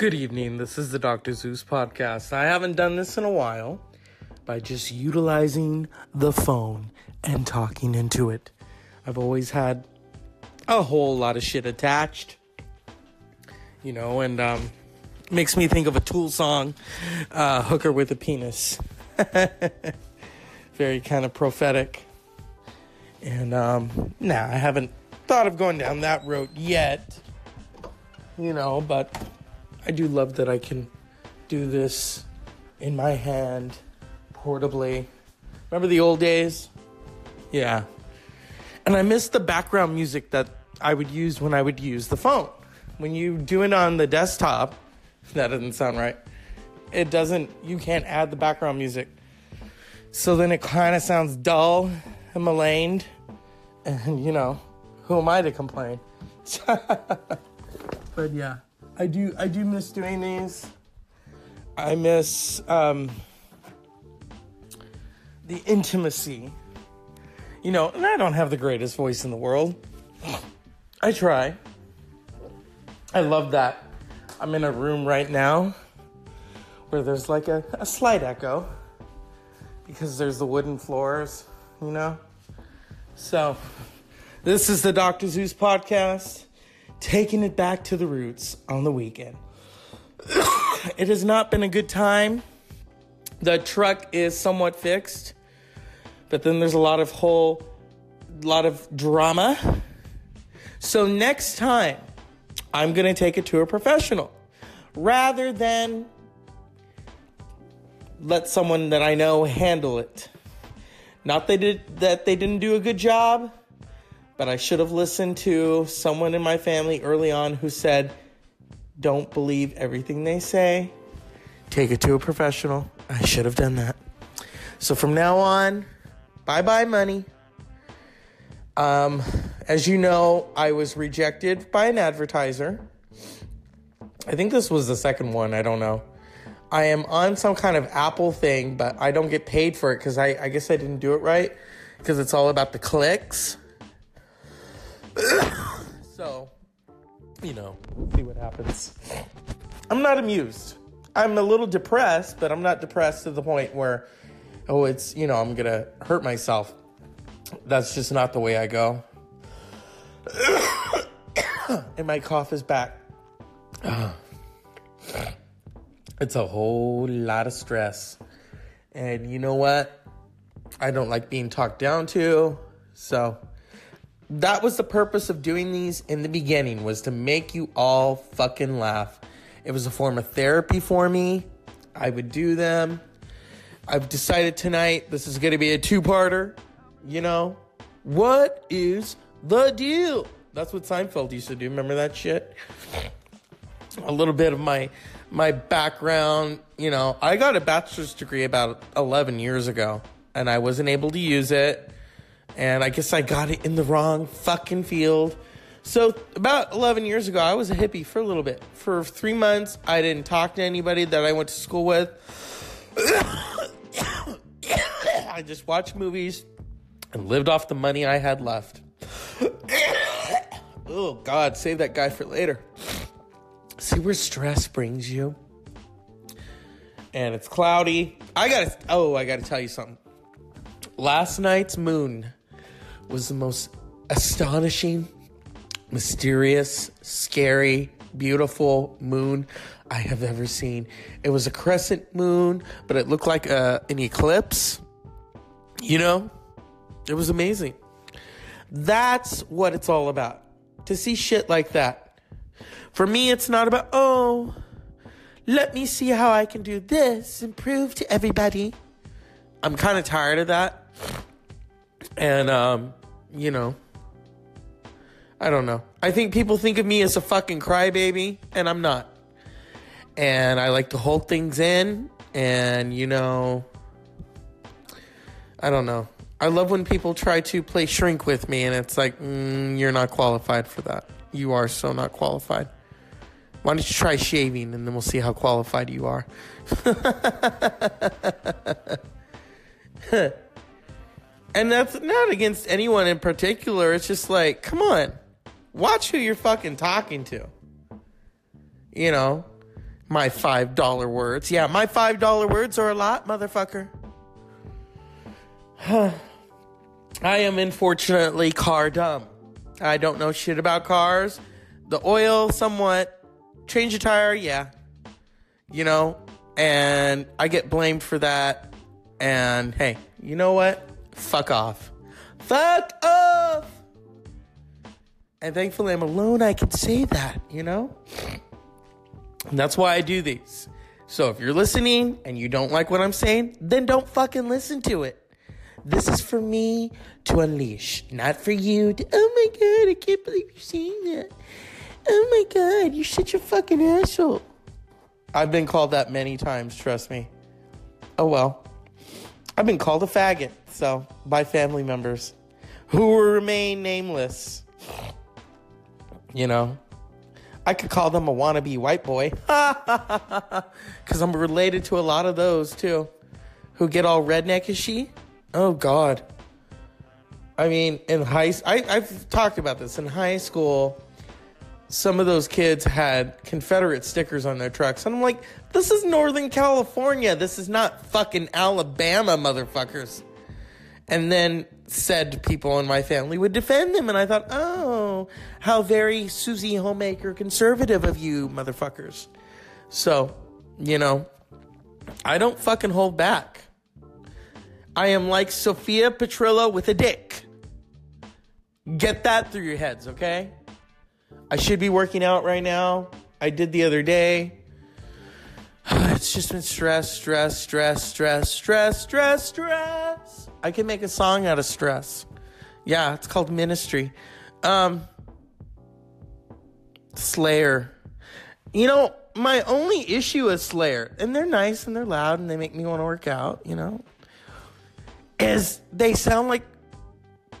Good evening. This is the Dr. Zeus podcast. I haven't done this in a while by just utilizing the phone and talking into it. I've always had a whole lot of shit attached, you know, and um, makes me think of a Tool song, uh, "Hooker with a Penis." Very kind of prophetic, and um, nah, I haven't thought of going down that road yet, you know, but I do love that I can do this in my hand portably. Remember the old days? Yeah. And I miss the background music that I would use when I would use the phone. When you do it on the desktop, that doesn't sound right. It doesn't, you can't add the background music. So then it kind of sounds dull and maligned. And, you know, who am I to complain? but yeah, I do, I do miss doing these. I miss um, the intimacy. You know, and I don't have the greatest voice in the world. I try. I love that. I'm in a room right now where there's like a, a slight echo because there's the wooden floors, you know? So, this is the Dr. Zeus podcast, taking it back to the roots on the weekend. it has not been a good time. The truck is somewhat fixed, but then there's a lot of whole lot of drama. So next time, I'm going to take it to a professional rather than let someone that I know handle it. Not they did that they didn't do a good job, but I should have listened to someone in my family early on who said, "Don't believe everything they say. Take it to a professional." I should have done that. So from now on, bye-bye money. Um, as you know, I was rejected by an advertiser. I think this was the second one. I don't know. I am on some kind of Apple thing, but I don't get paid for it because I, I guess I didn't do it right because it's all about the clicks. So, you know, we'll see what happens. I'm not amused. I'm a little depressed, but I'm not depressed to the point where, oh, it's, you know, I'm going to hurt myself. That's just not the way I go. and my cough is back. it's a whole lot of stress. And you know what? I don't like being talked down to. So that was the purpose of doing these in the beginning was to make you all fucking laugh. It was a form of therapy for me. I would do them. I've decided tonight this is going to be a two-parter, you know. What is the deal? That's what Seinfeld used to do. Remember that shit? A little bit of my my background, you know, I got a bachelor's degree about 11 years ago and I wasn't able to use it. And I guess I got it in the wrong fucking field. So, about 11 years ago, I was a hippie for a little bit. For three months, I didn't talk to anybody that I went to school with. I just watched movies and lived off the money I had left. oh, God, save that guy for later. See where stress brings you? And it's cloudy. I gotta, oh, I gotta tell you something. Last night's moon was the most astonishing, mysterious, scary, beautiful moon I have ever seen. It was a crescent moon, but it looked like a, an eclipse. You know, it was amazing. That's what it's all about. To see shit like that. For me, it's not about, oh, let me see how I can do this and prove to everybody. I'm kind of tired of that. And, um, you know, I don't know. I think people think of me as a fucking crybaby, and I'm not. And I like to hold things in, and, you know, I don't know. I love when people try to play shrink with me, and it's like, mm, you're not qualified for that. You are so not qualified. Why don't you try shaving, and then we'll see how qualified you are. and that's not against anyone in particular. It's just like, come on, watch who you're fucking talking to. You know, My $5 words. Yeah, my $5 words are a lot, motherfucker. I am unfortunately car dumb. I don't know shit about cars. The oil, somewhat. Change a tire, yeah. You know, and I get blamed for that. And hey, you know what? Fuck off. Fuck off! And thankfully, I'm alone. I can say that, you know? And that's why I do these. So if you're listening and you don't like what I'm saying, then don't fucking listen to it. This is for me to unleash, not for you to, oh my god, I can't believe you're saying that. Oh my god, you're such a fucking asshole. I've been called that many times, trust me. Oh well. I've been called a faggot, so by family members who will remain nameless. You know, I could call them a wannabe white boy. Because I'm related to a lot of those too. Who get all redneckish Oh, God. I mean, in high I, I've talked about this. In high school, some of those kids had Confederate stickers on their trucks. And I'm like, this is Northern California. This is not fucking Alabama, motherfuckers. And then said people in my family would defend them. And I thought, oh, how very Susie Homemaker conservative of you, motherfuckers. So, you know, I don't fucking hold back. I am like Sophia Petrillo with a dick. Get that through your heads, okay? I should be working out right now. I did the other day. It's just been stress, stress, stress, stress, stress, stress, stress. I can make a song out of stress. Yeah, it's called Ministry. Um Slayer. You know, my only issue is Slayer, and they're nice and they're loud and they make me want to work out, you know, is they sound like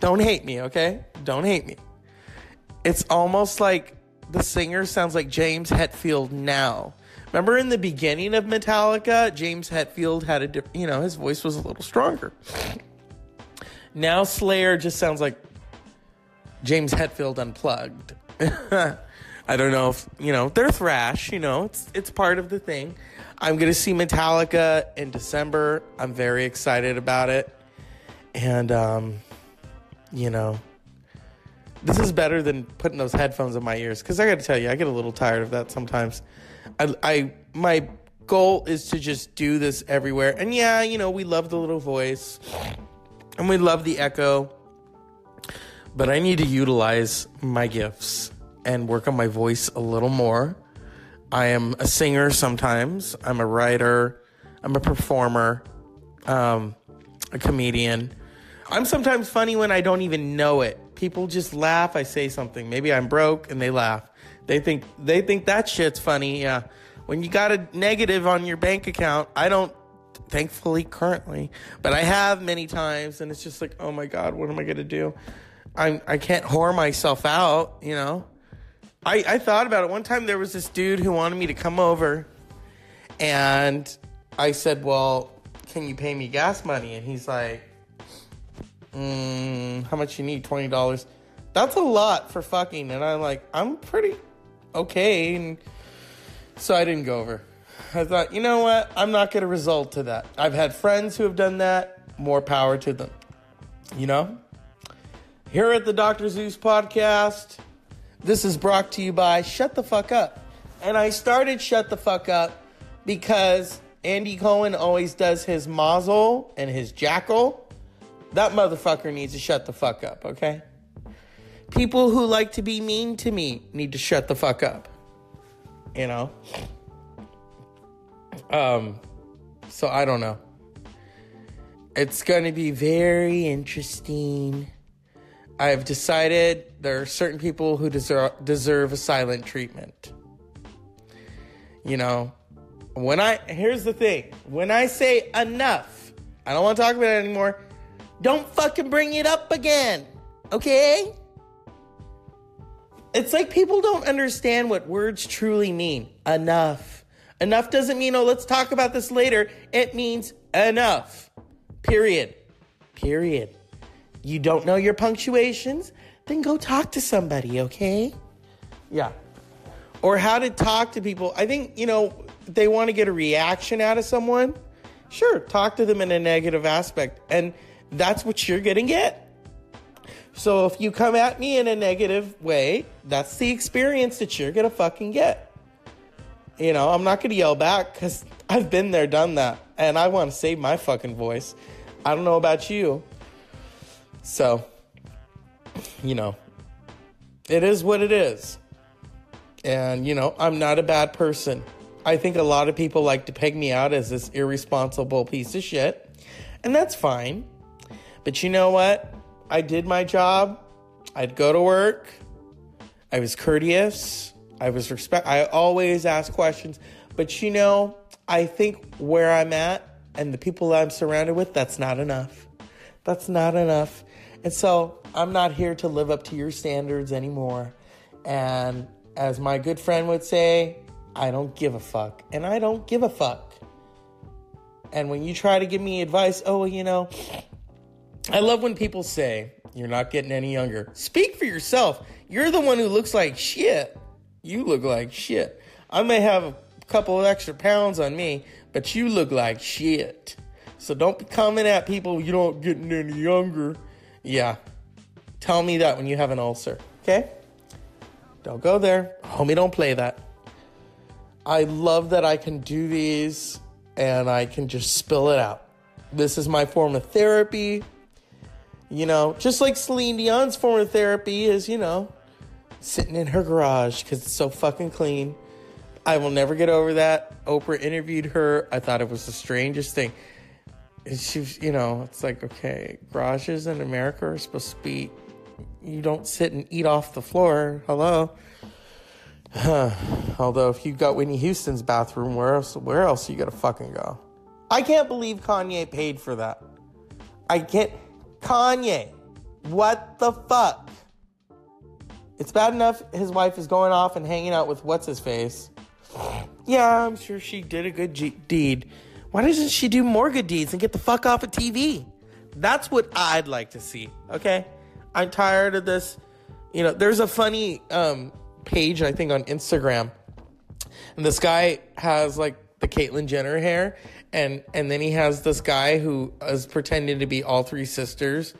don't hate me, okay? Don't hate me. It's almost like the singer sounds like James Hetfield now. Remember in the beginning of Metallica, James Hetfield had a different, you know, his voice was a little stronger. Now Slayer just sounds like James Hetfield unplugged. I don't know if, you know, they're thrash, you know, it's it's part of the thing. I'm to see Metallica in December. I'm very excited about it. And um you know, this is better than putting those headphones in my ears because I got to tell you, I get a little tired of that sometimes. I, I, my goal is to just do this everywhere, and yeah, you know, we love the little voice, and we love the echo, but I need to utilize my gifts and work on my voice a little more. I am a singer sometimes. I'm a writer. I'm a performer. Um, a comedian. I'm sometimes funny when I don't even know it people just laugh. I say something. Maybe I'm broke and they laugh. They think they think that shit's funny. Yeah. When you got a negative on your bank account, I don't thankfully currently, but I have many times and it's just like, "Oh my god, what am I to do?" I'm I can't whore myself out, you know? I I thought about it. One time there was this dude who wanted me to come over and I said, "Well, can you pay me gas money?" And he's like, mm, how much you need? Twenty dollars. That's a lot for fucking. And I'm like, I'm pretty okay. And so I didn't go over. I thought, you know what? I'm not going to result to that. I've had friends who have done that. More power to them. You know? Here at the Dr. Zeus podcast, this is brought to you by Shut the Fuck Up. And I started Shut the Fuck Up because Andy Cohen always does his mazel and his jackhole that motherfucker needs to shut the fuck up, okay? People who like to be mean to me need to shut the fuck up. You know? Um, so I don't know. It's going to be very interesting. I've decided there are certain people who deserve deserve a silent treatment. You know, when I here's the thing. When I say enough, I don't want to talk about it anymore. Don't fucking bring it up again. Okay? It's like people don't understand what words truly mean. Enough. Enough doesn't mean, oh, let's talk about this later. It means enough. Period. Period. You don't know your punctuations? Then go talk to somebody, okay? Yeah. or how to talk to people. I think, you know, they want to get a reaction out of someone. Sure, talk to them in a negative aspect. And that's what you're going to get. So if you come at me in a negative way, that's the experience that you're going to fucking get. You know, I'm not going to yell back because I've been there, done that. And I want to save my fucking voice. I don't know about you. So, you know, it is what it is. And, you know, I'm not a bad person. I think a lot of people like to peg me out as this irresponsible piece of shit. And that's fine. But you know what? I did my job. I'd go to work. I was courteous. I was respect. I always ask questions. But you know, I think where I'm at and the people I'm surrounded with, that's not enough. That's not enough. And so I'm not here to live up to your standards anymore. And as my good friend would say, I don't give a fuck. And I don't give a fuck. And when you try to give me advice, oh, you know, I love when people say, You're not getting any younger. Speak for yourself. You're the one who looks like shit. You look like shit. I may have a couple of extra pounds on me, but you look like shit. So don't be coming at people, you don't getting any younger. Yeah. Tell me that when you have an ulcer, okay? Don't go there. Homie, don't play that. I love that I can do these and I can just spill it out. This is my form of therapy. You know, just like Celine Dion's form of therapy is, you know, sitting in her garage because it's so fucking clean. I will never get over that. Oprah interviewed her. I thought it was the strangest thing. She, you know, it's like, okay, garages in America are supposed to be, you don't sit and eat off the floor. Hello. Although, if you got Whitney Houston's bathroom, where else? Where else are you gonna fucking go? I can't believe Kanye paid for that. I can't. Kanye, what the fuck? It's bad enough his wife is going off and hanging out with what's his face. Yeah, I'm sure she did a good G- deed. Why doesn't she do more good deeds and get the fuck off of TV? That's what I'd like to see. Okay, I'm tired of this. You know, there's a funny um, page I think on Instagram, and this guy has like the Caitlyn Jenner hair, and and then he has this guy who is pretending to be all three sisters,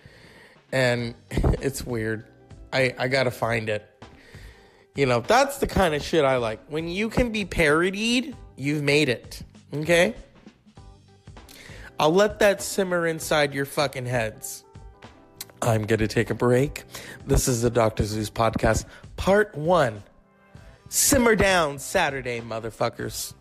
and it's weird. I I gotta find it. You know, that's the kind of shit I like. When you can be parodied, you've made it. Okay? I'll let that simmer inside your fucking heads. I'm to take a break. This is the Dr. Zeus podcast, part one. Simmer down Saturday, motherfuckers.